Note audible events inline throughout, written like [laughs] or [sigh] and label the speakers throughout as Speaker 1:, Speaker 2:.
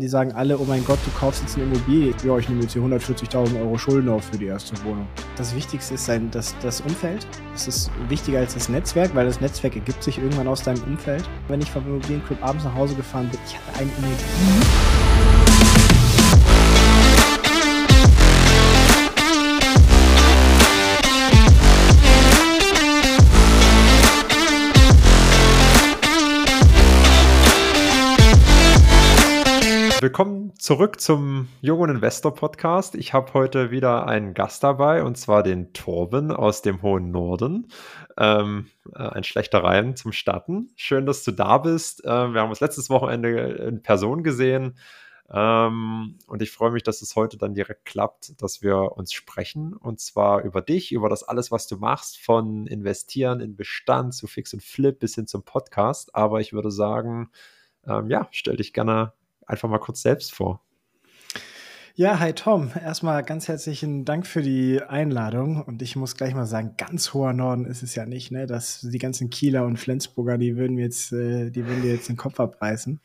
Speaker 1: Die sagen alle, oh mein Gott, du kaufst jetzt eine Immobilie. Ja, ich nehme jetzt hier 140.000 Euro Schulden auf für die erste Wohnung. Das Wichtigste ist sein, das, das Umfeld. Das ist wichtiger als das Netzwerk, weil das Netzwerk ergibt sich irgendwann aus deinem Umfeld. Wenn ich vom Immobilienclub abends nach Hause gefahren bin, ich hatte eine Energie.
Speaker 2: Willkommen zurück zum Jungen Investor Podcast. Ich habe heute wieder einen Gast dabei und zwar den Torben aus dem hohen Norden. Ähm, äh, ein schlechter Reim zum Starten. Schön, dass du da bist. Äh, wir haben uns letztes Wochenende in Person gesehen ähm, und ich freue mich, dass es heute dann direkt klappt, dass wir uns sprechen und zwar über dich, über das alles, was du machst, von Investieren in Bestand zu Fix und Flip bis hin zum Podcast. Aber ich würde sagen, ähm, ja, stell dich gerne einfach mal kurz selbst vor.
Speaker 1: Ja, hi Tom. Erstmal ganz herzlichen Dank für die Einladung. Und ich muss gleich mal sagen, ganz hoher Norden ist es ja nicht, ne? Dass die ganzen Kieler und Flensburger, die würden mir jetzt, äh, die würden dir jetzt den Kopf abreißen.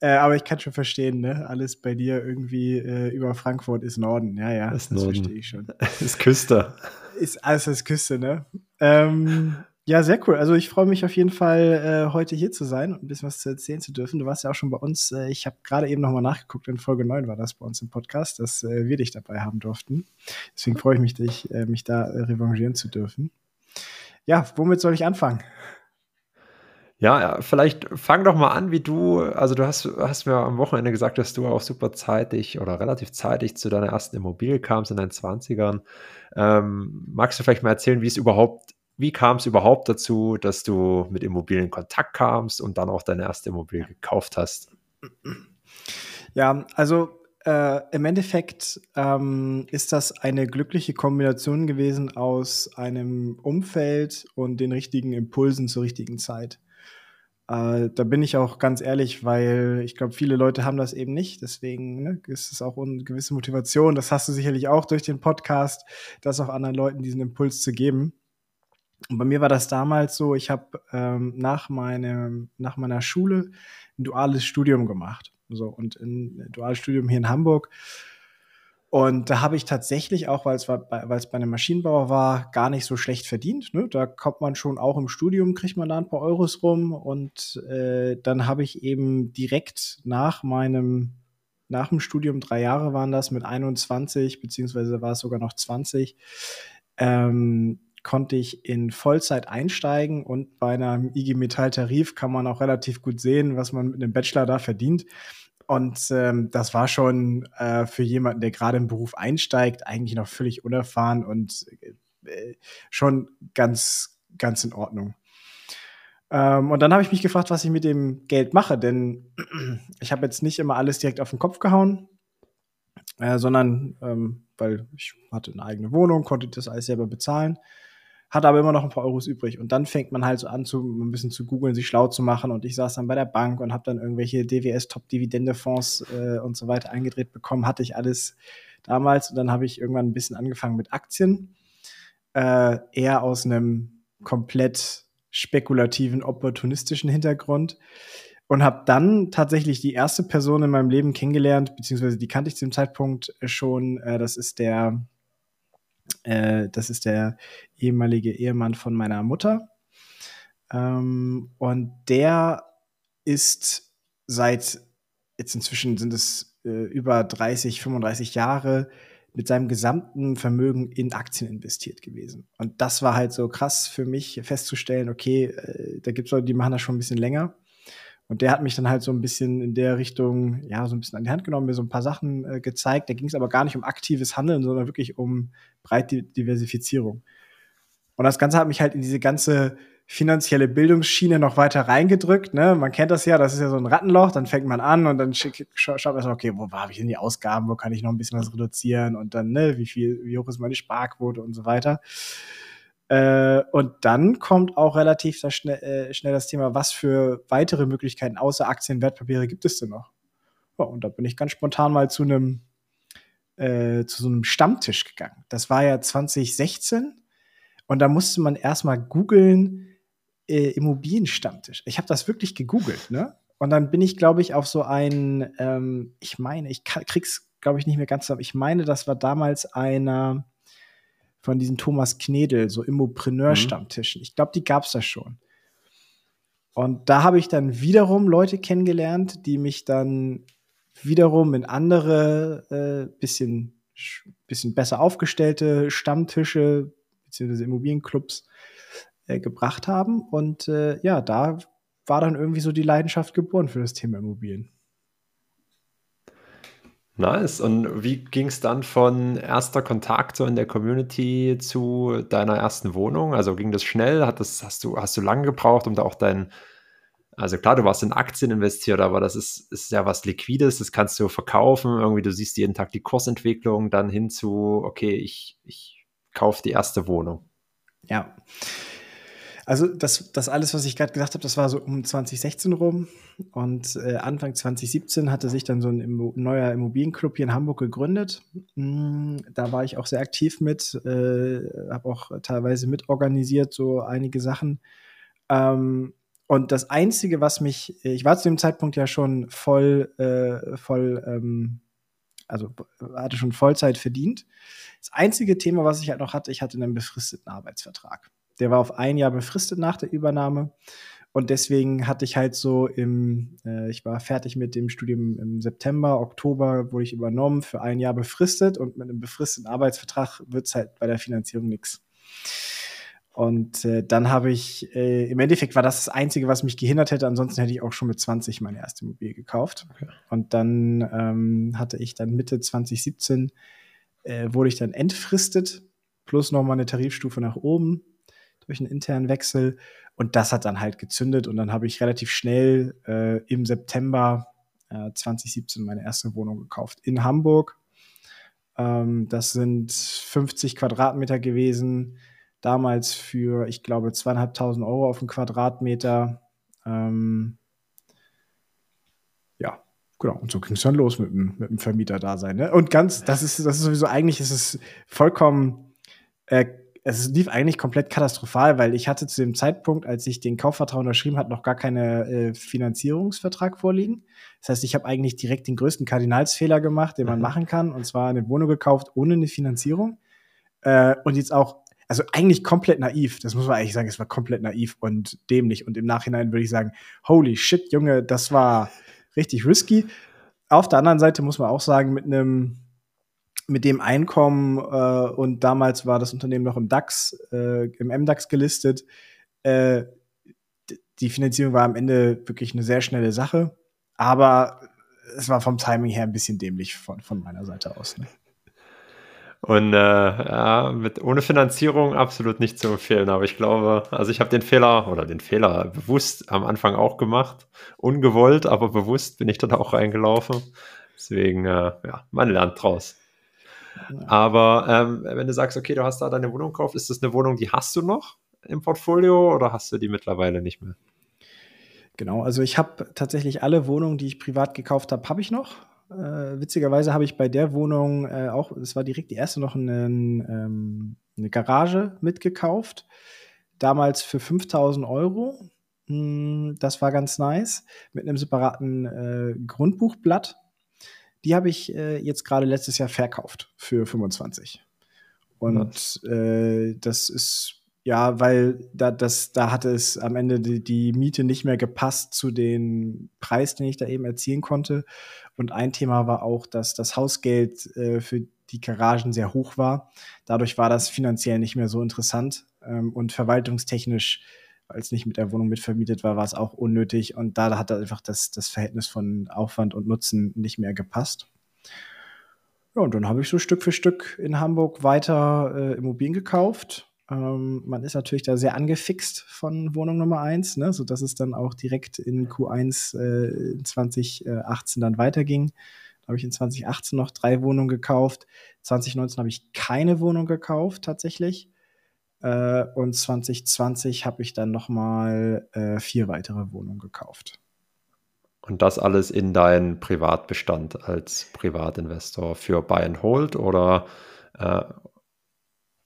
Speaker 1: Äh, aber ich kann schon verstehen, ne? Alles bei dir irgendwie äh, über Frankfurt ist Norden. Ja, ja,
Speaker 2: das,
Speaker 1: das
Speaker 2: verstehe ich schon. [laughs] ist Küste.
Speaker 1: Ist alles das Küste, ne? Ähm, ja, sehr cool. Also ich freue mich auf jeden Fall, äh, heute hier zu sein und ein bisschen was zu erzählen zu dürfen. Du warst ja auch schon bei uns. Äh, ich habe gerade eben nochmal nachgeguckt, in Folge 9 war das bei uns im Podcast, dass äh, wir dich dabei haben durften. Deswegen freue ich mich, dich, äh, mich da äh, revanchieren zu dürfen. Ja, womit soll ich anfangen?
Speaker 2: Ja, vielleicht fang doch mal an, wie du, also du hast, hast mir am Wochenende gesagt, dass du auch super zeitig oder relativ zeitig zu deiner ersten Immobilie kamst in deinen 20ern. Ähm, magst du vielleicht mal erzählen, wie es überhaupt wie kam es überhaupt dazu, dass du mit Immobilien in Kontakt kamst und dann auch deine erste Immobilie gekauft hast?
Speaker 1: Ja, also äh, im Endeffekt ähm, ist das eine glückliche Kombination gewesen aus einem Umfeld und den richtigen Impulsen zur richtigen Zeit. Äh, da bin ich auch ganz ehrlich, weil ich glaube, viele Leute haben das eben nicht. Deswegen ne, ist es auch eine gewisse Motivation. Das hast du sicherlich auch durch den Podcast, das auch anderen Leuten diesen Impuls zu geben. Und bei mir war das damals so, ich habe ähm, nach, nach meiner Schule ein duales Studium gemacht. So, und ein duales Studium hier in Hamburg. Und da habe ich tatsächlich auch, weil es bei, bei einem Maschinenbauer war, gar nicht so schlecht verdient. Ne? Da kommt man schon auch im Studium, kriegt man da ein paar Euros rum. Und äh, dann habe ich eben direkt nach meinem, nach dem Studium, drei Jahre waren das, mit 21, beziehungsweise war es sogar noch 20, ähm, konnte ich in Vollzeit einsteigen und bei einem IG Metall Tarif kann man auch relativ gut sehen, was man mit einem Bachelor da verdient. Und ähm, das war schon äh, für jemanden, der gerade im Beruf einsteigt, eigentlich noch völlig unerfahren und äh, schon ganz, ganz in Ordnung. Ähm, und dann habe ich mich gefragt, was ich mit dem Geld mache, denn [clears throat] ich habe jetzt nicht immer alles direkt auf den Kopf gehauen, äh, sondern ähm, weil ich hatte eine eigene Wohnung, konnte das alles selber bezahlen hat aber immer noch ein paar Euros übrig. Und dann fängt man halt so an, zu, ein bisschen zu googeln, sich schlau zu machen. Und ich saß dann bei der Bank und habe dann irgendwelche DWS-Top-Dividende-Fonds äh, und so weiter eingedreht bekommen. Hatte ich alles damals. Und dann habe ich irgendwann ein bisschen angefangen mit Aktien. Äh, eher aus einem komplett spekulativen, opportunistischen Hintergrund. Und habe dann tatsächlich die erste Person in meinem Leben kennengelernt, beziehungsweise die kannte ich zu dem Zeitpunkt schon. Äh, das ist der äh, das ist der ehemalige Ehemann von meiner Mutter. Ähm, und der ist seit jetzt inzwischen sind es äh, über 30, 35 Jahre mit seinem gesamten Vermögen in Aktien investiert gewesen. Und das war halt so krass für mich festzustellen, okay, äh, da gibt es Leute, die machen das schon ein bisschen länger. Und der hat mich dann halt so ein bisschen in der Richtung, ja, so ein bisschen an die Hand genommen, mir so ein paar Sachen äh, gezeigt. Da ging es aber gar nicht um aktives Handeln, sondern wirklich um breite Diversifizierung. Und das Ganze hat mich halt in diese ganze finanzielle Bildungsschiene noch weiter reingedrückt. Ne? Man kennt das ja, das ist ja so ein Rattenloch, dann fängt man an und dann schaut man so, okay, wo habe ich denn die Ausgaben, wo kann ich noch ein bisschen was reduzieren und dann, ne, wie viel, wie hoch ist meine Sparquote und so weiter. Äh, und dann kommt auch relativ schnell, äh, schnell, das Thema, was für weitere Möglichkeiten außer Aktien, Wertpapiere gibt es denn noch? Ja, und da bin ich ganz spontan mal zu einem äh, zu so einem Stammtisch gegangen. Das war ja 2016 und da musste man erstmal googeln äh, Immobilienstammtisch. Ich habe das wirklich gegoogelt, ne? und dann bin ich, glaube ich, auf so ein, ähm, ich meine, ich kann, krieg's, glaube ich, nicht mehr ganz zusammen. Ich meine, das war damals einer von diesen Thomas Knedel, so Immopreneur-Stammtischen. Mhm. Ich glaube, die gab es da schon. Und da habe ich dann wiederum Leute kennengelernt, die mich dann wiederum in andere, äh, bisschen, bisschen besser aufgestellte Stammtische bzw. Immobilienclubs äh, gebracht haben. Und äh, ja, da war dann irgendwie so die Leidenschaft geboren für das Thema Immobilien.
Speaker 2: Nice. Und wie ging es dann von erster Kontakt so in der Community zu deiner ersten Wohnung? Also ging das schnell? Hat das, hast, du, hast du lange gebraucht, um da auch dein, also klar, du warst in Aktien investiert, aber das ist, ist ja was Liquides, das kannst du verkaufen. Irgendwie, du siehst jeden Tag die Kursentwicklung, dann hin zu, okay, ich, ich kaufe die erste Wohnung.
Speaker 1: Ja. Also das, das alles, was ich gerade gesagt habe, das war so um 2016 rum. Und äh, Anfang 2017 hatte sich dann so ein Immo neuer Immobilienclub hier in Hamburg gegründet. Mm, da war ich auch sehr aktiv mit, äh, habe auch teilweise mitorganisiert, so einige Sachen. Ähm, und das Einzige, was mich, ich war zu dem Zeitpunkt ja schon voll, äh, voll, ähm, also hatte schon Vollzeit verdient. Das einzige Thema, was ich halt noch hatte, ich hatte einen befristeten Arbeitsvertrag. Der war auf ein Jahr befristet nach der Übernahme. Und deswegen hatte ich halt so im, äh, ich war fertig mit dem Studium im September, Oktober wurde ich übernommen, für ein Jahr befristet und mit einem befristeten Arbeitsvertrag wird es halt bei der Finanzierung nichts. Und äh, dann habe ich, äh, im Endeffekt war das das Einzige, was mich gehindert hätte. Ansonsten hätte ich auch schon mit 20 meine erste Immobilie gekauft. Okay. Und dann ähm, hatte ich dann Mitte 2017, äh, wurde ich dann entfristet, plus nochmal eine Tarifstufe nach oben durch einen internen Wechsel. Und das hat dann halt gezündet. Und dann habe ich relativ schnell äh, im September äh, 2017 meine erste Wohnung gekauft in Hamburg. Ähm, das sind 50 Quadratmeter gewesen. Damals für, ich glaube, zweieinhalbtausend Euro auf den Quadratmeter. Ähm, ja, genau. Und so ging es dann los mit dem, mit dem Vermieter-Dasein. Ne? Und ganz, das ist, das ist sowieso eigentlich, ist es vollkommen äh, es lief eigentlich komplett katastrophal, weil ich hatte zu dem Zeitpunkt, als ich den Kaufvertrag unterschrieben hatte, noch gar keinen äh, Finanzierungsvertrag vorliegen. Das heißt, ich habe eigentlich direkt den größten Kardinalsfehler gemacht, den man mhm. machen kann, und zwar eine Wohnung gekauft ohne eine Finanzierung. Äh, und jetzt auch, also eigentlich komplett naiv, das muss man eigentlich sagen, es war komplett naiv und dämlich. Und im Nachhinein würde ich sagen, holy shit, Junge, das war richtig risky. Auf der anderen Seite muss man auch sagen, mit einem mit dem Einkommen äh, und damals war das Unternehmen noch im DAX, äh, im MDAX gelistet. Äh, die Finanzierung war am Ende wirklich eine sehr schnelle Sache, aber es war vom Timing her ein bisschen dämlich von, von meiner Seite aus. Ne?
Speaker 2: Und äh, ja, mit, ohne Finanzierung absolut nicht zu empfehlen. Aber ich glaube, also ich habe den Fehler oder den Fehler bewusst am Anfang auch gemacht. Ungewollt, aber bewusst bin ich dann auch reingelaufen. Deswegen, äh, ja, man lernt draus. Aber ähm, wenn du sagst, okay, du hast da deine Wohnung gekauft, ist das eine Wohnung, die hast du noch im Portfolio oder hast du die mittlerweile nicht mehr?
Speaker 1: Genau, also ich habe tatsächlich alle Wohnungen, die ich privat gekauft habe, habe ich noch. Äh, witzigerweise habe ich bei der Wohnung äh, auch, es war direkt die erste noch einen, ähm, eine Garage mitgekauft. Damals für 5000 Euro. Hm, das war ganz nice. Mit einem separaten äh, Grundbuchblatt die habe ich äh, jetzt gerade letztes Jahr verkauft für 25. Und äh, das ist ja, weil da, das, da hatte es am Ende die, die, Miete nicht mehr gepasst zu dem Preis, den ich da eben erzielen konnte. Und ein Thema war auch, dass das Hausgeld äh, für die Garagen sehr hoch war. Dadurch war das finanziell nicht mehr so interessant ähm, und verwaltungstechnisch als nicht mit der Wohnung mitvermietet war, war es auch unnötig. Und da hat einfach das, das Verhältnis von Aufwand und Nutzen nicht mehr gepasst. Ja, und dann habe ich so Stück für Stück in Hamburg weiter äh, Immobilien gekauft. Ähm, man ist natürlich da sehr angefixt von Wohnung Nummer 1, ne, sodass es dann auch direkt in Q1 äh, 2018 dann weiterging. Da habe ich in 2018 noch drei Wohnungen gekauft. 2019 habe ich keine Wohnung gekauft tatsächlich. Äh, und 2020 habe ich dann nochmal äh, vier weitere Wohnungen gekauft.
Speaker 2: Und das alles in deinen Privatbestand als Privatinvestor für Buy and Hold oder äh,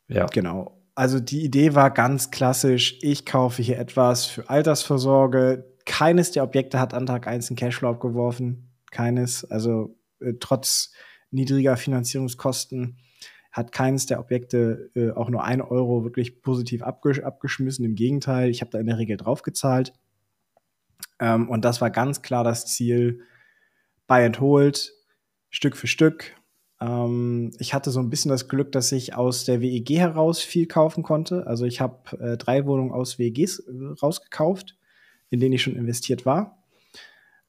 Speaker 1: ja. Genau. Also die Idee war ganz klassisch, ich kaufe hier etwas für Altersvorsorge. keines der Objekte hat an Tag 1 einen Cashflow abgeworfen. Keines. Also äh, trotz niedriger Finanzierungskosten hat keines der Objekte äh, auch nur ein Euro wirklich positiv abgesch abgeschmissen. Im Gegenteil, ich habe da in der Regel draufgezahlt. Ähm, und das war ganz klar das Ziel. Buy and Hold, Stück für Stück. Ähm, ich hatte so ein bisschen das Glück, dass ich aus der WEG heraus viel kaufen konnte. Also ich habe äh, drei Wohnungen aus WEGs äh, rausgekauft, in denen ich schon investiert war.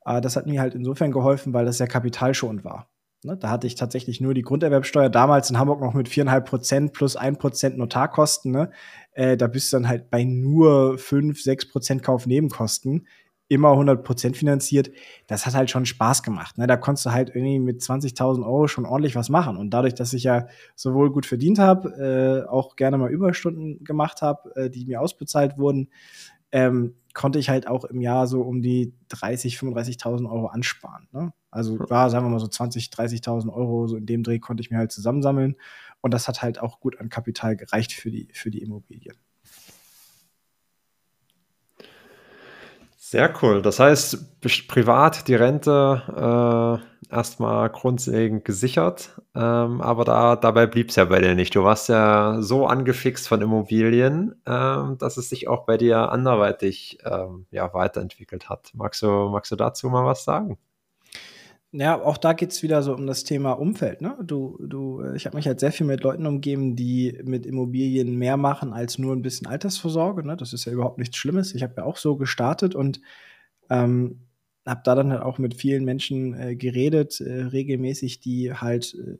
Speaker 1: Äh, das hat mir halt insofern geholfen, weil das sehr kapitalschonend war. Ne? Da hatte ich tatsächlich nur die Grunderwerbsteuer, damals in Hamburg noch mit 4,5 Prozent plus 1 Prozent Notarkosten. Ne? Äh, da bist du dann halt bei nur 5, 6 Prozent Kaufnebenkosten immer 100 Prozent finanziert. Das hat halt schon Spaß gemacht. Ne? Da konntest du halt irgendwie mit 20.000 Euro schon ordentlich was machen. Und dadurch, dass ich ja sowohl gut verdient habe, äh, auch gerne mal Überstunden gemacht habe, äh, die mir ausbezahlt wurden, ähm, konnte ich halt auch im Jahr so um die 30, 35.000 Euro ansparen. Ne? Also war, sagen wir mal so 20, 30.000 Euro, so in dem Dreh konnte ich mir halt zusammensammeln. Und das hat halt auch gut an Kapital gereicht für die, für die Immobilien.
Speaker 2: Sehr cool. Das heißt, privat die Rente äh, erstmal grundlegend gesichert, ähm, aber da, dabei blieb es ja bei dir nicht. Du warst ja so angefixt von Immobilien, ähm, dass es sich auch bei dir anderweitig ähm, ja, weiterentwickelt hat. Magst du, magst du dazu mal was sagen?
Speaker 1: Ja, auch da geht es wieder so um das Thema Umfeld. Ne? Du, du, äh, ich habe mich halt sehr viel mit Leuten umgeben, die mit Immobilien mehr machen als nur ein bisschen Altersvorsorge. Ne? Das ist ja überhaupt nichts Schlimmes. Ich habe ja auch so gestartet und ähm, habe da dann halt auch mit vielen Menschen äh, geredet, äh, regelmäßig, die halt äh,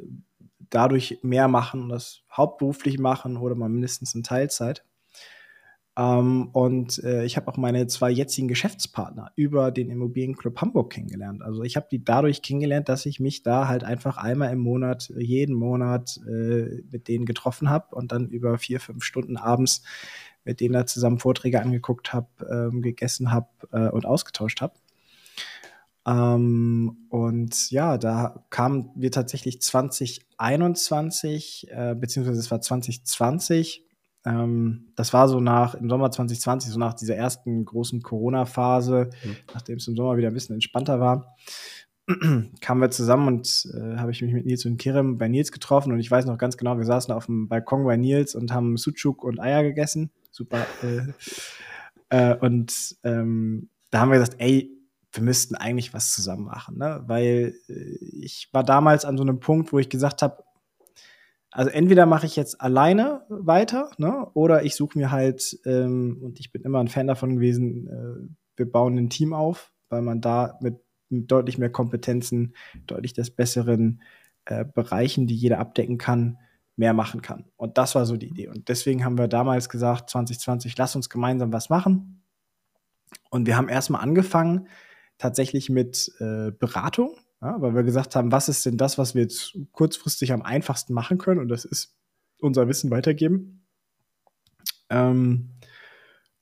Speaker 1: dadurch mehr machen, das hauptberuflich machen oder mal mindestens in Teilzeit. Ähm, und äh, ich habe auch meine zwei jetzigen Geschäftspartner über den Immobilienclub Hamburg kennengelernt. Also ich habe die dadurch kennengelernt, dass ich mich da halt einfach einmal im Monat, jeden Monat äh, mit denen getroffen habe und dann über vier, fünf Stunden abends mit denen da zusammen Vorträge angeguckt habe, ähm, gegessen habe äh, und ausgetauscht habe. Ähm, und ja, da kamen wir tatsächlich 2021, äh, beziehungsweise es war 2020, ähm, das war so nach, im Sommer 2020, so nach dieser ersten großen Corona-Phase, mhm. nachdem es im Sommer wieder ein bisschen entspannter war, [clears throat] kamen wir zusammen und äh, habe ich mich mit Nils und Kirem bei Nils getroffen und ich weiß noch ganz genau, wir saßen auf dem Balkon bei Nils und haben Sucuk und Eier gegessen. Super. Äh, [laughs] äh, und ähm, da haben wir gesagt, ey, wir müssten eigentlich was zusammen machen, ne? weil äh, ich war damals an so einem Punkt, wo ich gesagt habe, also entweder mache ich jetzt alleine weiter, ne? oder ich suche mir halt, ähm, und ich bin immer ein Fan davon gewesen, äh, wir bauen ein Team auf, weil man da mit, mit deutlich mehr Kompetenzen, deutlich des besseren äh, Bereichen, die jeder abdecken kann, mehr machen kann. Und das war so die Idee. Und deswegen haben wir damals gesagt, 2020, lass uns gemeinsam was machen. Und wir haben erstmal angefangen, tatsächlich mit äh, Beratung. Ja, weil wir gesagt haben, was ist denn das, was wir jetzt kurzfristig am einfachsten machen können? Und das ist unser Wissen weitergeben. Ähm,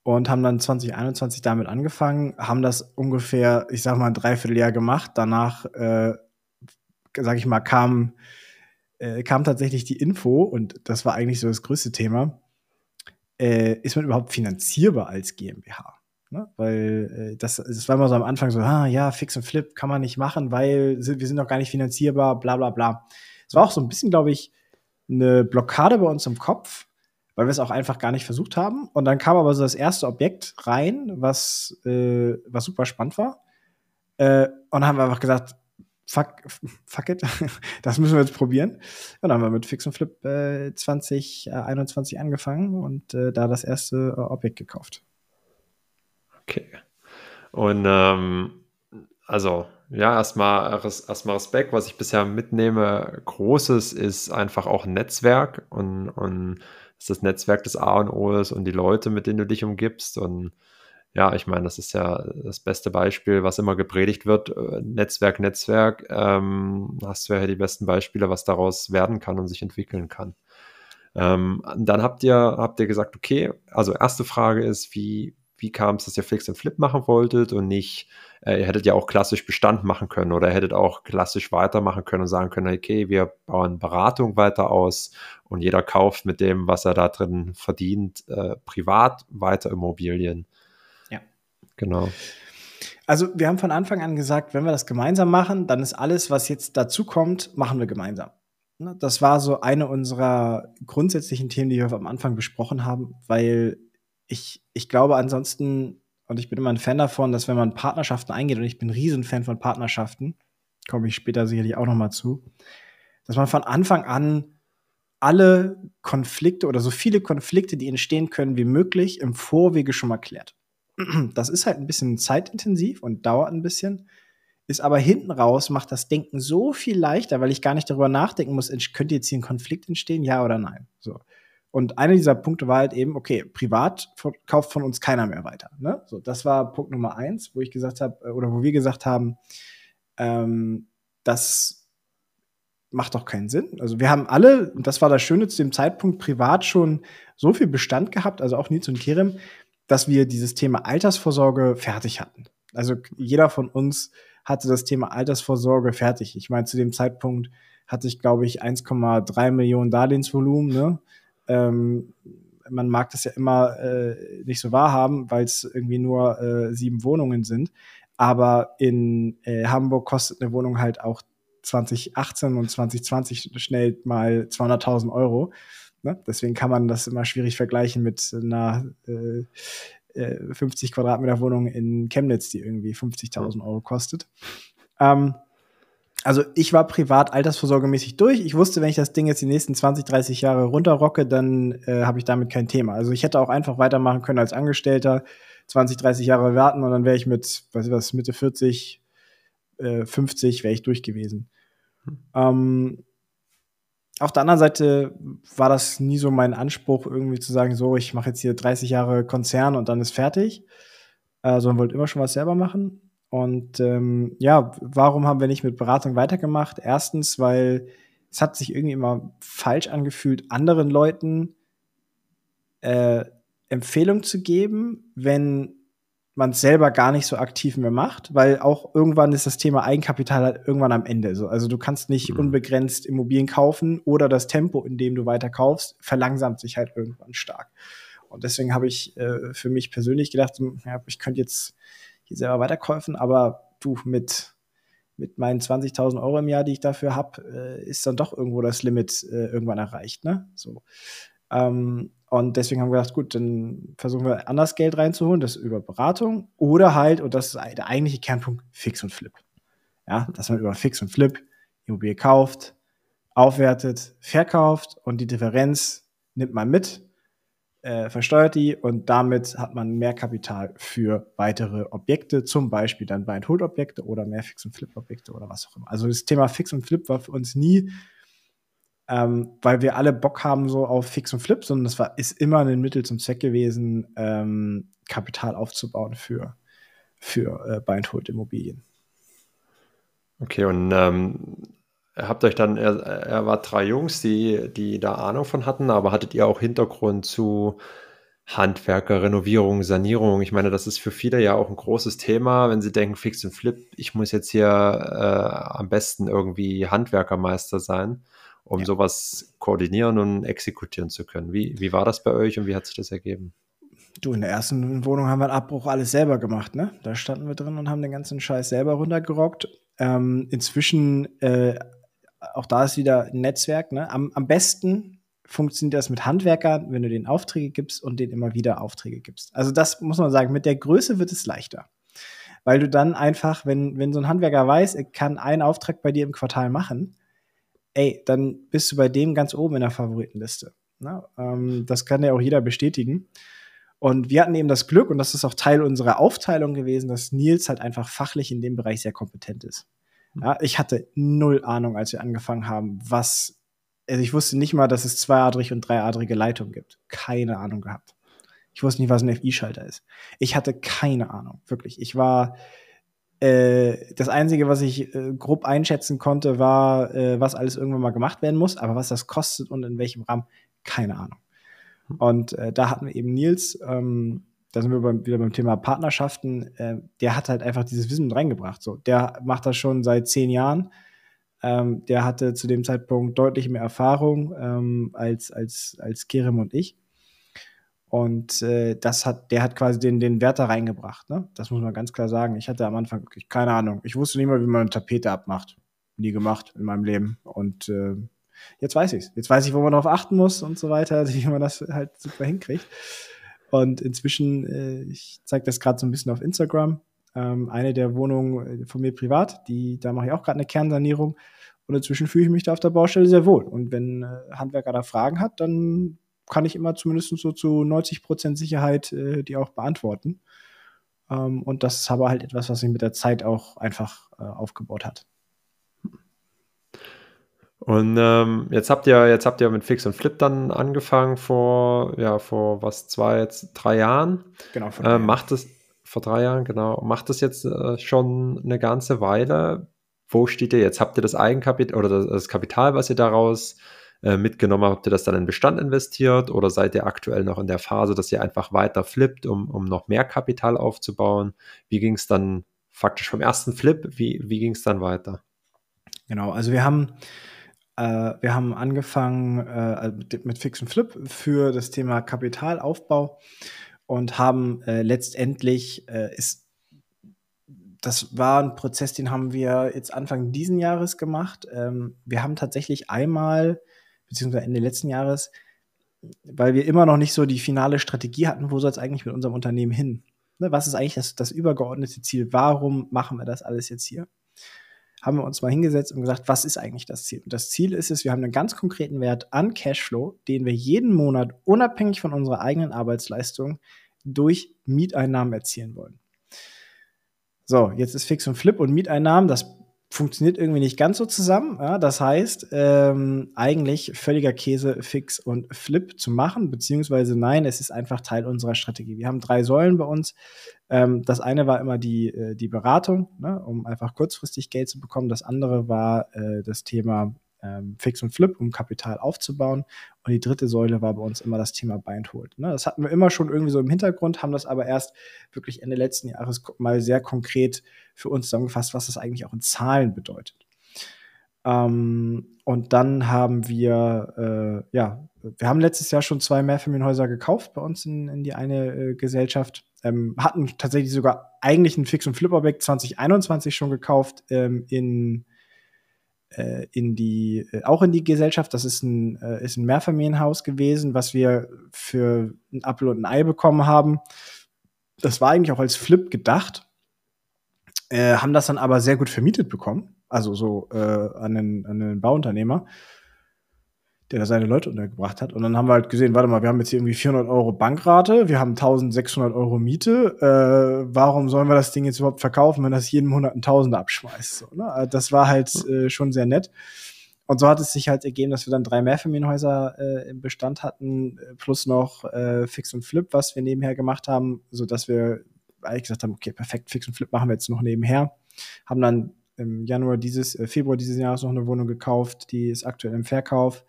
Speaker 1: und haben dann 2021 damit angefangen, haben das ungefähr, ich sag mal, ein Dreivierteljahr gemacht. Danach, äh, sag ich mal, kam, äh, kam tatsächlich die Info, und das war eigentlich so das größte Thema, äh, ist man überhaupt finanzierbar als GmbH? Ne? Weil äh, das, das war immer so am Anfang so, ah, ja, Fix und Flip kann man nicht machen, weil wir sind noch gar nicht finanzierbar, bla bla bla. Es war auch so ein bisschen, glaube ich, eine Blockade bei uns im Kopf, weil wir es auch einfach gar nicht versucht haben. Und dann kam aber so das erste Objekt rein, was, äh, was super spannend war. Äh, und dann haben wir einfach gesagt, fuck, fuck it, [laughs] das müssen wir jetzt probieren. Und dann haben wir mit Fix und Flip äh, 2021 angefangen und äh, da das erste äh, Objekt gekauft.
Speaker 2: Okay. Und ähm, also, ja, erstmal, erstmal Respekt, was ich bisher mitnehme. Großes ist einfach auch ein Netzwerk und, und ist das Netzwerk des A und O ist und die Leute, mit denen du dich umgibst. Und ja, ich meine, das ist ja das beste Beispiel, was immer gepredigt wird. Äh, Netzwerk, Netzwerk. Ähm, hast du ja die besten Beispiele, was daraus werden kann und sich entwickeln kann. Ähm, dann habt ihr, habt ihr gesagt, okay, also erste Frage ist, wie, wie kam es, dass ihr Fix and Flip machen wolltet und nicht, äh, ihr hättet ja auch klassisch Bestand machen können oder ihr hättet auch klassisch weitermachen können und sagen können, okay, wir bauen Beratung weiter aus und jeder kauft mit dem, was er da drin verdient, äh, privat weiter Immobilien.
Speaker 1: Ja.
Speaker 2: Genau.
Speaker 1: Also wir haben von Anfang an gesagt, wenn wir das gemeinsam machen, dann ist alles, was jetzt dazu kommt, machen wir gemeinsam. Ne, das war so eine unserer grundsätzlichen Themen, die wir am Anfang besprochen haben, weil ich, ich glaube ansonsten, und ich bin immer ein Fan davon, dass wenn man Partnerschaften eingeht, und ich bin ein Riesenfan von Partnerschaften, komme ich später sicherlich auch noch mal zu, dass man von Anfang an alle Konflikte oder so viele Konflikte, die entstehen können, wie möglich im Vorwege schon mal klärt. Das ist halt ein bisschen zeitintensiv und dauert ein bisschen, ist aber hinten raus, macht das Denken so viel leichter, weil ich gar nicht darüber nachdenken muss, könnte jetzt hier ein Konflikt entstehen, ja oder nein. So. Und einer dieser Punkte war halt eben, okay, privat kauft von uns keiner mehr weiter. Ne? So, das war Punkt Nummer eins, wo ich gesagt habe, äh, oder wo wir gesagt haben, ähm, das macht doch keinen Sinn. Also wir haben alle, und das war das Schöne zu dem Zeitpunkt, privat schon so viel Bestand gehabt, also auch Nils und Kerem, dass wir dieses Thema Altersvorsorge fertig hatten. Also jeder von uns hatte das Thema Altersvorsorge fertig. Ich meine, zu dem Zeitpunkt hatte ich, glaube ich, 1,3 Millionen Darlehensvolumen. Ne? Ähm, man mag das ja immer äh, nicht so wahrhaben, weil es irgendwie nur äh, sieben Wohnungen sind. Aber in äh, Hamburg kostet eine Wohnung halt auch 2018 und 2020 schnell mal 200.000 Euro. Ne? Deswegen kann man das immer schwierig vergleichen mit einer äh, 50 äh, Quadratmeter Wohnung in Chemnitz, die irgendwie 50.000 Euro kostet. Ähm, also ich war privat altersvorsorgemäßig durch. Ich wusste, wenn ich das Ding jetzt die nächsten 20, 30 Jahre runterrocke, dann äh, habe ich damit kein Thema. Also ich hätte auch einfach weitermachen können als Angestellter, 20, 30 Jahre warten und dann wäre ich mit, weiß ich was, Mitte 40, äh, 50 wäre ich durch gewesen. Hm. Ähm, auf der anderen Seite war das nie so mein Anspruch, irgendwie zu sagen, so, ich mache jetzt hier 30 Jahre Konzern und dann ist fertig, äh, sondern wollte immer schon was selber machen. Und ähm, ja, warum haben wir nicht mit Beratung weitergemacht? Erstens, weil es hat sich irgendwie immer falsch angefühlt, anderen Leuten äh, Empfehlung zu geben, wenn man es selber gar nicht so aktiv mehr macht, weil auch irgendwann ist das Thema Eigenkapital halt irgendwann am Ende. So. Also du kannst nicht mhm. unbegrenzt Immobilien kaufen oder das Tempo, in dem du weiter kaufst, verlangsamt sich halt irgendwann stark. Und deswegen habe ich äh, für mich persönlich gedacht, ich könnte jetzt hier selber weiterkaufen, aber du mit, mit meinen 20.000 Euro im Jahr, die ich dafür habe, äh, ist dann doch irgendwo das Limit äh, irgendwann erreicht. Ne? So. Ähm, und deswegen haben wir gedacht, gut, dann versuchen wir anders Geld reinzuholen, das über Beratung oder halt, und das ist der eigentliche Kernpunkt, Fix und Flip. Ja, dass man über Fix und Flip Immobilie kauft, aufwertet, verkauft und die Differenz nimmt man mit, äh, versteuert die und damit hat man mehr Kapital für weitere Objekte, zum Beispiel dann Buy-and-Hold-Objekte oder mehr Fix- und Flip-Objekte oder was auch immer. Also das Thema Fix und Flip war für uns nie ähm, weil wir alle Bock haben so auf Fix und Flip, sondern das war, ist immer ein Mittel zum Zweck gewesen, ähm, Kapital aufzubauen für, für äh, Buy-and-Hold-Immobilien.
Speaker 2: Okay, und ähm, habt euch dann, er, er war drei Jungs, die, die da Ahnung von hatten, aber hattet ihr auch Hintergrund zu Handwerker, Renovierung, Sanierung? Ich meine, das ist für viele ja auch ein großes Thema, wenn sie denken, Fix und Flip, ich muss jetzt hier äh, am besten irgendwie Handwerkermeister sein um ja. sowas koordinieren und exekutieren zu können. Wie, wie war das bei euch und wie hat sich das ergeben?
Speaker 1: Du, in der ersten Wohnung haben wir einen Abbruch alles selber gemacht, ne? Da standen wir drin und haben den ganzen Scheiß selber runtergerockt. Ähm, inzwischen, äh, auch da ist wieder ein Netzwerk, ne? Am, am besten funktioniert das mit Handwerkern, wenn du denen Aufträge gibst und denen immer wieder Aufträge gibst. Also das muss man sagen, mit der Größe wird es leichter. Weil du dann einfach, wenn, wenn so ein Handwerker weiß, er kann einen Auftrag bei dir im Quartal machen, ey, dann bist du bei dem ganz oben in der Favoritenliste. Ne? Ähm, das kann ja auch jeder bestätigen. Und wir hatten eben das Glück, und das ist auch Teil unserer Aufteilung gewesen, dass Nils halt einfach fachlich in dem Bereich sehr kompetent ist. Ja, ich hatte null Ahnung, als wir angefangen haben, was, also ich wusste nicht mal, dass es zweiadrige und dreiadrige Leitungen gibt. Keine Ahnung gehabt. Ich wusste nicht, was ein FI-Schalter ist. Ich hatte keine Ahnung, wirklich. Ich war, äh, das Einzige, was ich äh, grob einschätzen konnte, war, äh, was alles irgendwann mal gemacht werden muss, aber was das kostet und in welchem Rahmen, keine Ahnung. Hm. Und äh, da hatten wir eben Nils, ähm, da sind wir beim, wieder beim Thema Partnerschaften, äh, der hat halt einfach dieses Wissen reingebracht. So, der macht das schon seit zehn Jahren. Ähm, der hatte zu dem Zeitpunkt deutlich mehr Erfahrung ähm, als, als, als Kerem und ich. Und äh, das hat, der hat quasi den, den Wert da reingebracht. Ne? Das muss man ganz klar sagen. Ich hatte am Anfang wirklich keine Ahnung. Ich wusste nicht mal, wie man eine Tapete abmacht. Nie gemacht in meinem Leben. Und äh, jetzt weiß ich's. Jetzt weiß ich, wo man darauf achten muss und so weiter, [laughs] wie man das halt super hinkriegt. Und inzwischen, äh, ich zeige das gerade so ein bisschen auf Instagram. Ähm, eine der Wohnungen äh, von mir privat, die, da mache ich auch gerade eine Kernsanierung. Und inzwischen fühle ich mich da auf der Baustelle sehr wohl. Und wenn äh, Handwerker da Fragen hat, dann kann ich immer zumindest so zu 90 Prozent Sicherheit äh, die auch beantworten. Ähm, und das ist aber halt etwas, was sich mit der Zeit auch einfach äh, aufgebaut hat.
Speaker 2: Und ähm, jetzt habt ihr, jetzt habt ihr mit Fix und Flip dann angefangen vor, ja, vor was, zwei, jetzt, drei Jahren.
Speaker 1: Genau,
Speaker 2: vor drei äh, Macht es vor drei Jahren, genau. Macht es jetzt äh, schon eine ganze Weile. Wo steht ihr jetzt? Habt ihr das Eigenkapital oder das, das Kapital, was ihr daraus äh, mitgenommen habt, habt ihr das dann in Bestand investiert oder seid ihr aktuell noch in der Phase, dass ihr einfach weiter flippt, um, um noch mehr Kapital aufzubauen? Wie ging es dann faktisch vom ersten Flip? Wie, wie ging es dann weiter?
Speaker 1: Genau, also wir haben äh, wir haben angefangen äh, mit Fix Flip für das Thema Kapitalaufbau und haben äh, letztendlich äh, ist das war ein Prozess, den haben wir jetzt Anfang diesen Jahres gemacht. Ähm, wir haben tatsächlich einmal, beziehungsweise Ende letzten Jahres, weil wir immer noch nicht so die finale Strategie hatten, wo soll es eigentlich mit unserem Unternehmen hin? Ne, was ist eigentlich das, das übergeordnete Ziel? Warum machen wir das alles jetzt hier? Haben wir uns mal hingesetzt und gesagt, was ist eigentlich das Ziel? Und das Ziel ist es, wir haben einen ganz konkreten Wert an Cashflow, den wir jeden Monat unabhängig von unserer eigenen Arbeitsleistung durch Mieteinnahmen erzielen wollen. So, jetzt ist Fix und Flip und Mieteinnahmen, das funktioniert irgendwie nicht ganz so zusammen. Ja, das heißt, ähm, eigentlich völliger Käse, Fix und Flip zu machen, beziehungsweise nein, es ist einfach Teil unserer Strategie. Wir haben drei Säulen bei uns. Ähm, das eine war immer die, äh, die Beratung, ne, um einfach kurzfristig Geld zu bekommen. Das andere war äh, das Thema ähm, Fix und Flip, um Kapital aufzubauen. Und die dritte Säule war bei uns immer das Thema Buy and Hold. Ne? Das hatten wir immer schon irgendwie so im Hintergrund, haben das aber erst wirklich Ende letzten Jahres mal sehr konkret für uns zusammengefasst, was das eigentlich auch in Zahlen bedeutet. Ähm, und dann haben wir, äh, ja, wir haben letztes Jahr schon zwei Mehrfamilienhäuser gekauft bei uns in, in die eine äh, Gesellschaft. Ähm, hatten tatsächlich sogar eigentlich ein Fix- und Flip-Objekt 2021 schon gekauft ähm, in in die, äh, auch in die Gesellschaft. Das ist ein, äh, ist ein Mehrfamilienhaus gewesen, was wir für ein Apfel und ein Ei bekommen haben. Das war eigentlich auch als Flip gedacht, äh, haben das dann aber sehr gut vermietet bekommen, also so äh, an, den, an den Bauunternehmer der da seine Leute untergebracht hat. Und dann haben wir halt gesehen, warte mal, wir haben jetzt hier irgendwie 400 Euro Bankrate, wir haben 1600 Euro Miete. Äh, warum sollen wir das Ding jetzt überhaupt verkaufen, wenn das jeden Monat ein Tausender abschmeißt? So, ne? Also das war halt äh, schon sehr nett. Und so hat es sich halt ergeben, dass wir dann drei Mehrfamilienhäuser äh, im Bestand hatten, äh, plus noch äh, Fix und Flip, was wir nebenher gemacht haben, so dass wir eigentlich gesagt haben, okay, perfekt, Fix und Flip machen wir jetzt noch nebenher. Haben dann im Januar dieses, äh, Februar dieses Jahres noch eine Wohnung gekauft, die ist aktuell im Verkauf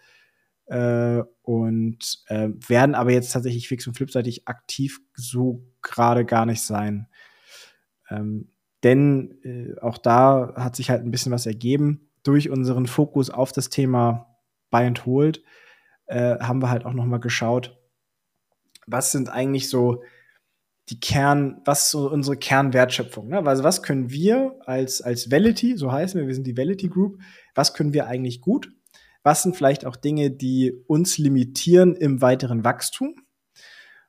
Speaker 1: äh, und äh, werden aber jetzt tatsächlich fix und flipseitig aktiv so gerade gar nicht sein. Ähm, denn äh, auch da hat sich halt ein bisschen was ergeben. Durch unseren Fokus auf das Thema Buy and Hold äh, haben wir halt auch noch mal geschaut, was sind eigentlich so die Kern, was so unsere Kernwertschöpfung? Ne? Also was können wir als, als Vality, so heißen wir, wir sind die Vality Group, was können wir eigentlich gut was sind vielleicht auch Dinge, die uns limitieren im weiteren Wachstum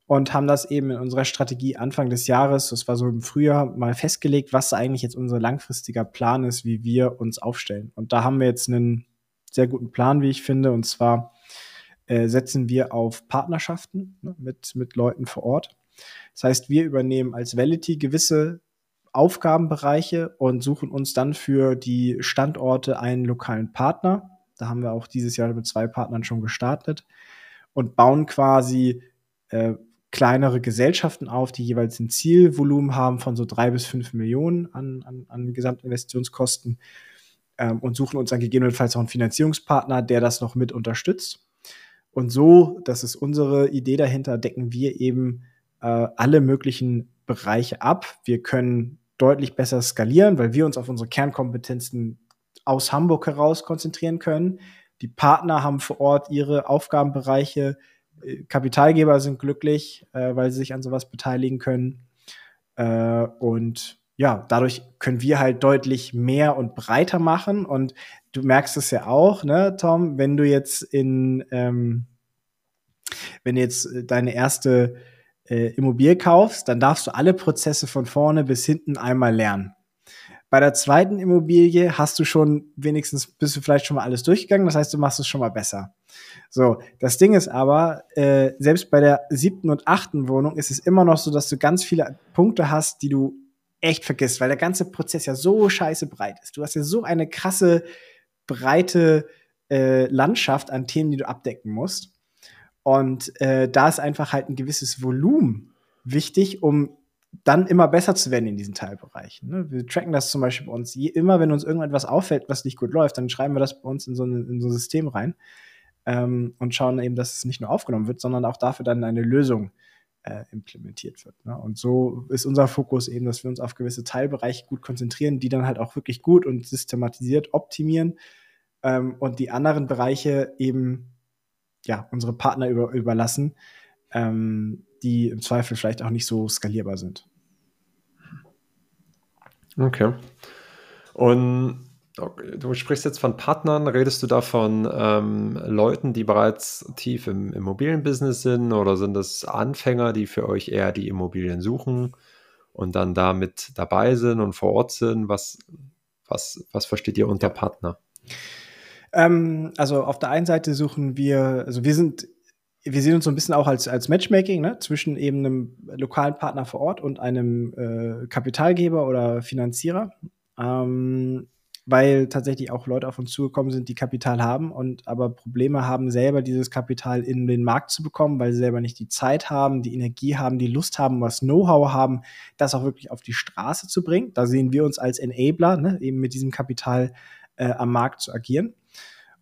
Speaker 1: und haben das eben in unserer Strategie Anfang des Jahres, das war so im Frühjahr, mal festgelegt, was eigentlich jetzt unser langfristiger Plan ist, wie wir uns aufstellen. Und da haben wir jetzt einen sehr guten Plan, wie ich finde, und zwar äh, setzen wir auf Partnerschaften ne, mit, mit Leuten vor Ort. Das heißt, wir übernehmen als Vality gewisse Aufgabenbereiche und suchen uns dann für die Standorte einen lokalen Partner, da haben wir auch dieses Jahr mit zwei Partnern schon gestartet und bauen quasi äh, kleinere Gesellschaften auf, die jeweils ein Zielvolumen haben von so drei bis fünf Millionen an, an, an Gesamtinvestitionskosten ähm, und suchen uns dann gegebenenfalls auch einen Finanzierungspartner, der das noch mit unterstützt. Und so, das ist unsere Idee dahinter, decken wir eben äh, alle möglichen Bereiche ab. Wir können deutlich besser skalieren, weil wir uns auf unsere Kernkompetenzen aus Hamburg heraus konzentrieren können. Die Partner haben vor Ort ihre Aufgabenbereiche, Kapitalgeber sind glücklich, äh, weil sie sich an sowas beteiligen können. Äh, und ja, dadurch können wir halt deutlich mehr und breiter machen. Und du merkst es ja auch, ne, Tom, wenn du jetzt in, ähm, wenn du jetzt deine erste äh, Immobilie kaufst, dann darfst du alle Prozesse von vorne bis hinten einmal lernen. Bei der zweiten Immobilie hast du schon wenigstens, bist du vielleicht schon mal alles durchgegangen, das heißt, du machst es schon mal besser. So, das Ding ist aber, äh, selbst bei der siebten und achten Wohnung ist es immer noch so, dass du ganz viele Punkte hast, die du echt vergisst, weil der ganze Prozess ja so scheiße breit ist. Du hast ja so eine krasse, breite äh, Landschaft an Themen, die du abdecken musst. Und äh, da ist einfach halt ein gewisses Volumen wichtig, um dann immer besser zu werden in diesen Teilbereichen. Ne? Wir tracken das zum Beispiel bei uns. Je, immer, wenn uns irgendetwas auffällt, was nicht gut läuft, dann schreiben wir das bei uns in so, ein, in so ein System rein ähm, und schauen eben, dass es nicht nur aufgenommen wird, sondern auch dafür dann eine Lösung äh, implementiert wird. Ne? Und so ist unser Fokus eben, dass wir uns auf gewisse Teilbereiche gut konzentrieren, die dann halt auch wirklich gut und systematisiert optimieren ähm, und die anderen Bereiche eben ja unsere Partner über, überlassen. Ähm, die im Zweifel vielleicht auch nicht so skalierbar sind.
Speaker 2: Okay. Und du sprichst jetzt von Partnern, redest du da von ähm, Leuten, die bereits tief im Immobilienbusiness sind oder sind das Anfänger, die für euch eher die Immobilien suchen und dann damit dabei sind und vor Ort sind? Was, was, was versteht ihr unter Partner?
Speaker 1: Ähm, also auf der einen Seite suchen wir, also wir sind wir sehen uns so ein bisschen auch als, als Matchmaking ne, zwischen eben einem lokalen Partner vor Ort und einem äh, Kapitalgeber oder Finanzierer. Ähm, weil tatsächlich auch Leute auf uns zugekommen sind, die Kapital haben und aber Probleme haben, selber dieses Kapital in den Markt zu bekommen, weil sie selber nicht die Zeit haben, die Energie haben, die Lust haben, was Know-how haben, das auch wirklich auf die Straße zu bringen. Da sehen wir uns als Enabler, ne, eben mit diesem Kapital äh, am Markt zu agieren.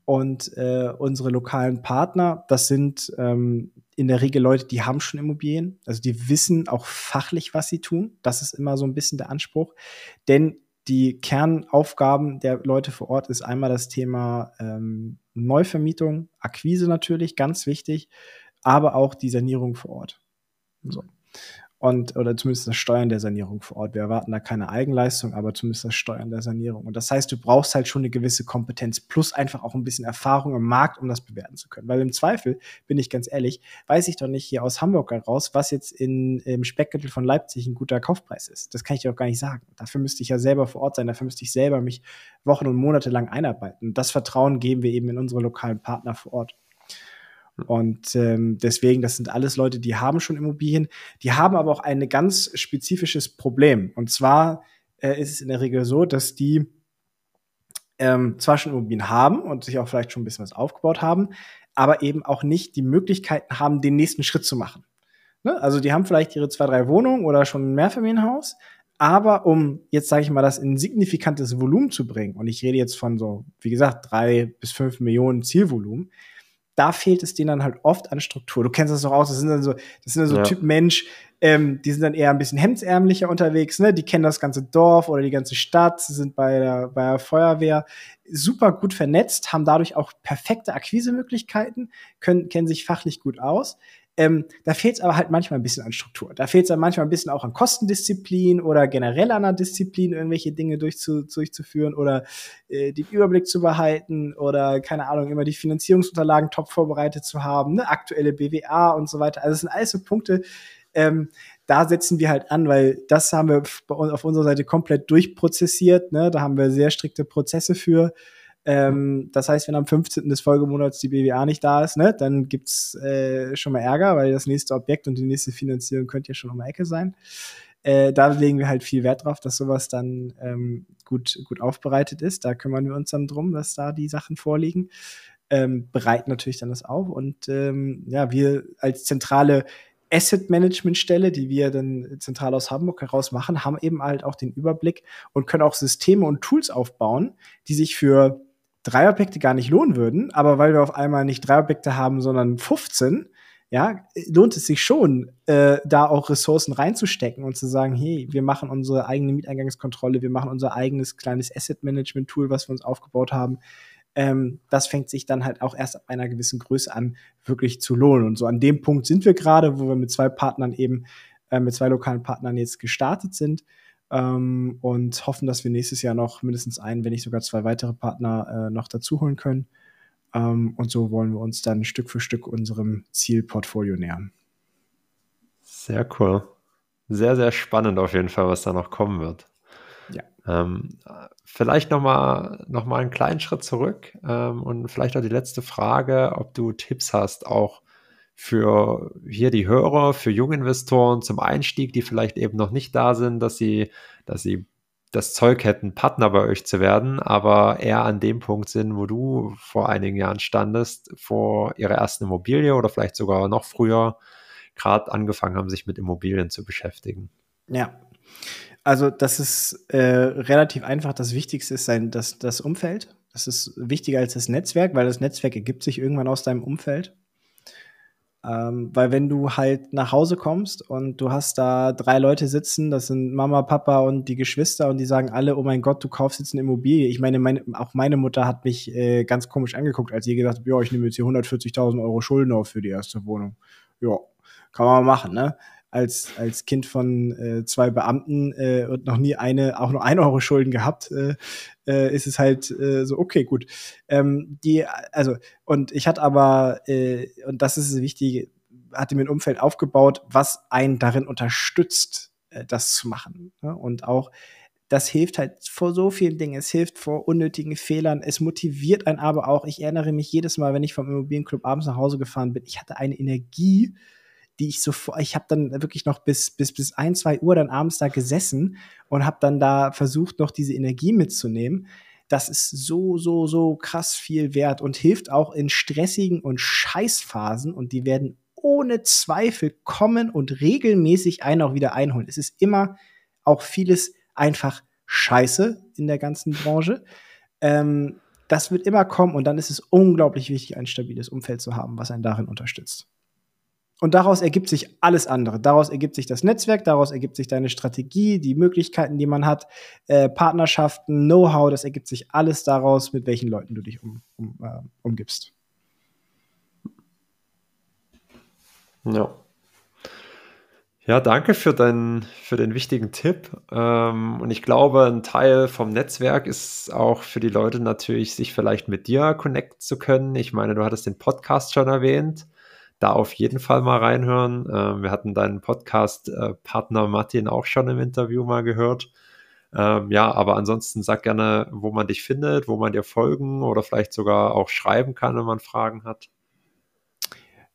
Speaker 1: Und äh, unsere lokalen Partner, das sind ähm, in der Regel Leute, die haben schon Immobilien, also die wissen auch fachlich, was sie tun. Das ist immer so ein bisschen der Anspruch. Denn die Kernaufgaben der Leute vor Ort ist einmal das Thema ähm, Neuvermietung, Akquise natürlich, ganz wichtig, aber auch die Sanierung vor Ort. So und oder zumindest das Steuern der Sanierung vor Ort. Wir erwarten da keine Eigenleistung, aber zumindest das Steuern der Sanierung. Und das heißt, du brauchst halt schon eine gewisse Kompetenz plus einfach auch ein bisschen Erfahrung im Markt, um das bewerten zu können. Weil im Zweifel, bin ich ganz ehrlich, weiß ich doch nicht hier aus Hamburg heraus, was jetzt in, im Speckgürtel von Leipzig ein guter Kaufpreis ist. Das kann ich dir auch gar nicht sagen. Dafür müsste ich ja selber vor Ort sein, dafür müsste ich selber mich Wochen und Monate lang einarbeiten. Das Vertrauen geben wir eben in unsere lokalen Partner vor Ort. Und ähm, deswegen, das sind alles Leute, die haben schon Immobilien, die haben aber auch ein ganz spezifisches Problem. Und zwar äh, ist es in der Regel so, dass die ähm, zwar schon Immobilien haben und sich auch vielleicht schon ein bisschen was aufgebaut haben, aber eben auch nicht die Möglichkeiten haben, den nächsten Schritt zu machen. Ne? Also die haben vielleicht ihre zwei, drei Wohnungen oder schon ein Mehrfamilienhaus, aber um jetzt sage ich mal das in signifikantes Volumen zu bringen, und ich rede jetzt von so, wie gesagt, drei bis fünf Millionen Zielvolumen, da fehlt es denen dann halt oft an Struktur. Du kennst das doch aus, das sind dann so, das sind dann so ja. Typ Mensch, ähm, die sind dann eher ein bisschen hemdsärmlicher unterwegs, ne? Die kennen das ganze Dorf oder die ganze Stadt, sie sind bei der, bei der Feuerwehr super gut vernetzt, haben dadurch auch perfekte Akquisemöglichkeiten, können, kennen sich fachlich gut aus. Ähm, da fehlt es aber halt manchmal ein bisschen an Struktur. Da fehlt es manchmal ein bisschen auch an Kostendisziplin oder generell an der Disziplin, irgendwelche Dinge durchzu, durchzuführen oder äh, den Überblick zu behalten oder, keine Ahnung, immer die Finanzierungsunterlagen top vorbereitet zu haben, ne? aktuelle BWA und so weiter. Also, das sind alles so Punkte, ähm, da setzen wir halt an, weil das haben wir auf unserer Seite komplett durchprozessiert. Ne? Da haben wir sehr strikte Prozesse für. Ähm, das heißt, wenn am 15. des Folgemonats die BWA nicht da ist, ne, dann gibt's äh, schon mal Ärger, weil das nächste Objekt und die nächste Finanzierung könnte ja schon um die Ecke sein. Äh, da legen wir halt viel Wert drauf, dass sowas dann ähm, gut, gut aufbereitet ist. Da kümmern wir uns dann drum, dass da die Sachen vorliegen. Ähm, bereiten natürlich dann das auf und ähm, ja, wir als zentrale Asset Management Stelle, die wir dann zentral aus Hamburg heraus machen, haben eben halt auch den Überblick und können auch Systeme und Tools aufbauen, die sich für drei Objekte gar nicht lohnen würden, aber weil wir auf einmal nicht drei Objekte haben, sondern 15, ja, lohnt es sich schon, äh, da auch Ressourcen reinzustecken und zu sagen, hey, wir machen unsere eigene Mieteingangskontrolle, wir machen unser eigenes kleines Asset-Management-Tool, was wir uns aufgebaut haben. ähm, das fängt sich dann halt auch erst ab einer gewissen Größe an, wirklich zu lohnen. Und so an dem Punkt sind wir gerade, wo wir mit zwei Partnern eben, äh, mit zwei lokalen Partnern jetzt gestartet sind ähm, und hoffen, dass wir nächstes Jahr noch mindestens einen, wenn nicht sogar zwei weitere Partner äh, noch dazu holen können. Ähm, und so wollen wir uns dann Stück für Stück unserem Zielportfolio nähern.
Speaker 2: Sehr cool. Sehr, sehr spannend auf jeden Fall, was da noch kommen wird.
Speaker 1: Ja.
Speaker 2: Ähm, vielleicht nochmal noch mal einen kleinen Schritt zurück ähm, und vielleicht auch die letzte Frage, ob du Tipps hast, auch für hier die Hörer, für Junginvestoren zum Einstieg, die vielleicht eben noch nicht da sind, dass sie, dass sie das Zeug hätten, Partner bei euch zu werden, aber eher an dem Punkt sind, wo du vor einigen Jahren standest, vor ihrer ersten Immobilie oder vielleicht sogar noch früher, gerade angefangen haben, sich mit Immobilien zu beschäftigen.
Speaker 1: Ja, also das ist äh, relativ einfach. Das Wichtigste ist sein, das, das Umfeld. Das ist wichtiger als das Netzwerk, weil das Netzwerk ergibt sich irgendwann aus deinem Umfeld. Ähm, weil wenn du halt nach Hause kommst und du hast da drei Leute sitzen, das sind Mama, Papa und die Geschwister und die sagen alle, oh mein Gott, du kaufst jetzt eine Immobilie. Ich meine, meine auch meine Mutter hat mich äh, ganz komisch angeguckt, als sie gesagt hat, ja, ich nehme jetzt hier 140.000 Euro Schulden auf für die erste Wohnung. Ja, kann man machen, ne? Als, als Kind von äh, zwei Beamten äh, und noch nie eine, auch nur ein Euro Schulden gehabt, äh, äh, ist es halt äh, so, okay, gut. Ähm, die, also, und ich hatte aber, äh, und das ist wichtig, hatte mir ein Umfeld aufgebaut, was einen darin unterstützt, äh, das zu machen. Ne? Und auch, das hilft halt vor so vielen Dingen. Es hilft vor unnötigen Fehlern. Es motiviert einen aber auch. Ich erinnere mich jedes Mal, wenn ich vom Immobilienclub abends nach Hause gefahren bin, ich hatte eine Energie, die ich sofort, ich habe dann wirklich noch bis, bis, bis ein, zwei Uhr dann abends da gesessen und habe dann da versucht, noch diese Energie mitzunehmen. Das ist so, so, so krass viel wert und hilft auch in stressigen und Scheißphasen und die werden ohne Zweifel kommen und regelmäßig einen auch wieder einholen. Es ist immer auch vieles einfach scheiße in der ganzen Branche. Ähm, das wird immer kommen und dann ist es unglaublich wichtig, ein stabiles Umfeld zu haben, was einen darin unterstützt. Und daraus ergibt sich alles andere. Daraus ergibt sich das Netzwerk, daraus ergibt sich deine Strategie, die Möglichkeiten, die man hat, äh, Partnerschaften, Know-how, das ergibt sich alles daraus, mit welchen Leuten du dich um, um, äh, umgibst.
Speaker 2: Ja. Ja, danke für, dein, für den wichtigen Tipp. Ähm, und ich glaube, ein Teil vom Netzwerk ist auch für die Leute natürlich, sich vielleicht mit dir connecten zu können. Ich meine, du hattest den Podcast schon erwähnt da auf jeden Fall mal reinhören. Ähm, wir hatten deinen Podcast-Partner Martin auch schon im Interview mal gehört. Ähm, ja, aber ansonsten sag gerne, wo man dich findet, wo man dir folgen oder vielleicht sogar auch schreiben kann, wenn man Fragen hat.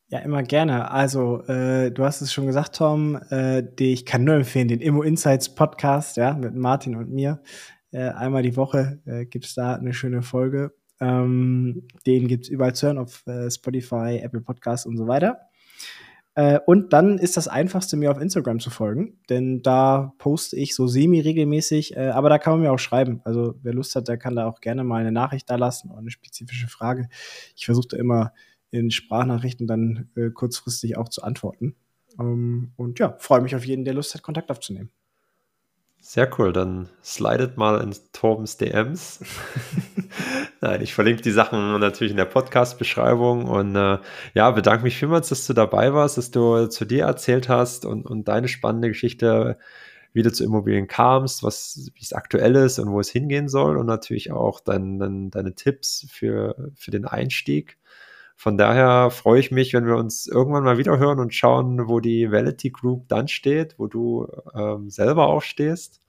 Speaker 1: Ja, immer gerne. Also, äh, du hast es schon gesagt, Tom, äh, die, ich kann nur empfehlen, den Immo Insights Podcast, ja, mit Martin und mir. Äh, einmal die Woche äh, gibt es da eine schöne Folge. Ähm, den gibt es überall zu hören auf äh, Spotify, Apple Podcasts und so weiter. Äh, und dann ist das einfachste, mir auf Instagram zu folgen, denn da poste ich so semi-regelmäßig, äh, aber da kann man mir auch schreiben. Also wer Lust hat, der kann da auch gerne mal eine Nachricht da lassen oder eine spezifische Frage. Ich versuche da immer in Sprachnachrichten dann äh, kurzfristig auch zu antworten. Ähm, und ja, freue mich auf jeden, der Lust hat, Kontakt aufzunehmen.
Speaker 2: Sehr cool, dann slidet mal in Torbens DMs. [laughs] Nein, ich verlinke die Sachen natürlich in der Podcast-Beschreibung und äh, ja, bedanke mich vielmals, dass du dabei warst, dass du zu dir erzählt hast und, und deine spannende Geschichte, wie du zu Immobilien kamst, was, wie es aktuell ist und wo es hingehen soll und natürlich auch dein, dein, deine Tipps für, für den Einstieg. Von daher freue ich mich, wenn wir uns irgendwann mal wieder hören und schauen, wo die Validity Group dann steht, wo du ähm, selber auch stehst.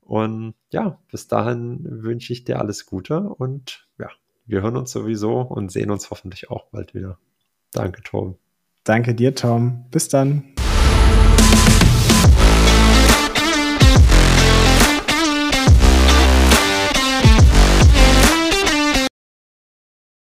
Speaker 2: Und ja, bis dahin wünsche ich dir alles Gute und ja, wir hören uns sowieso und sehen uns hoffentlich auch bald wieder. Danke, Tom.
Speaker 1: Danke dir, Tom. Bis dann.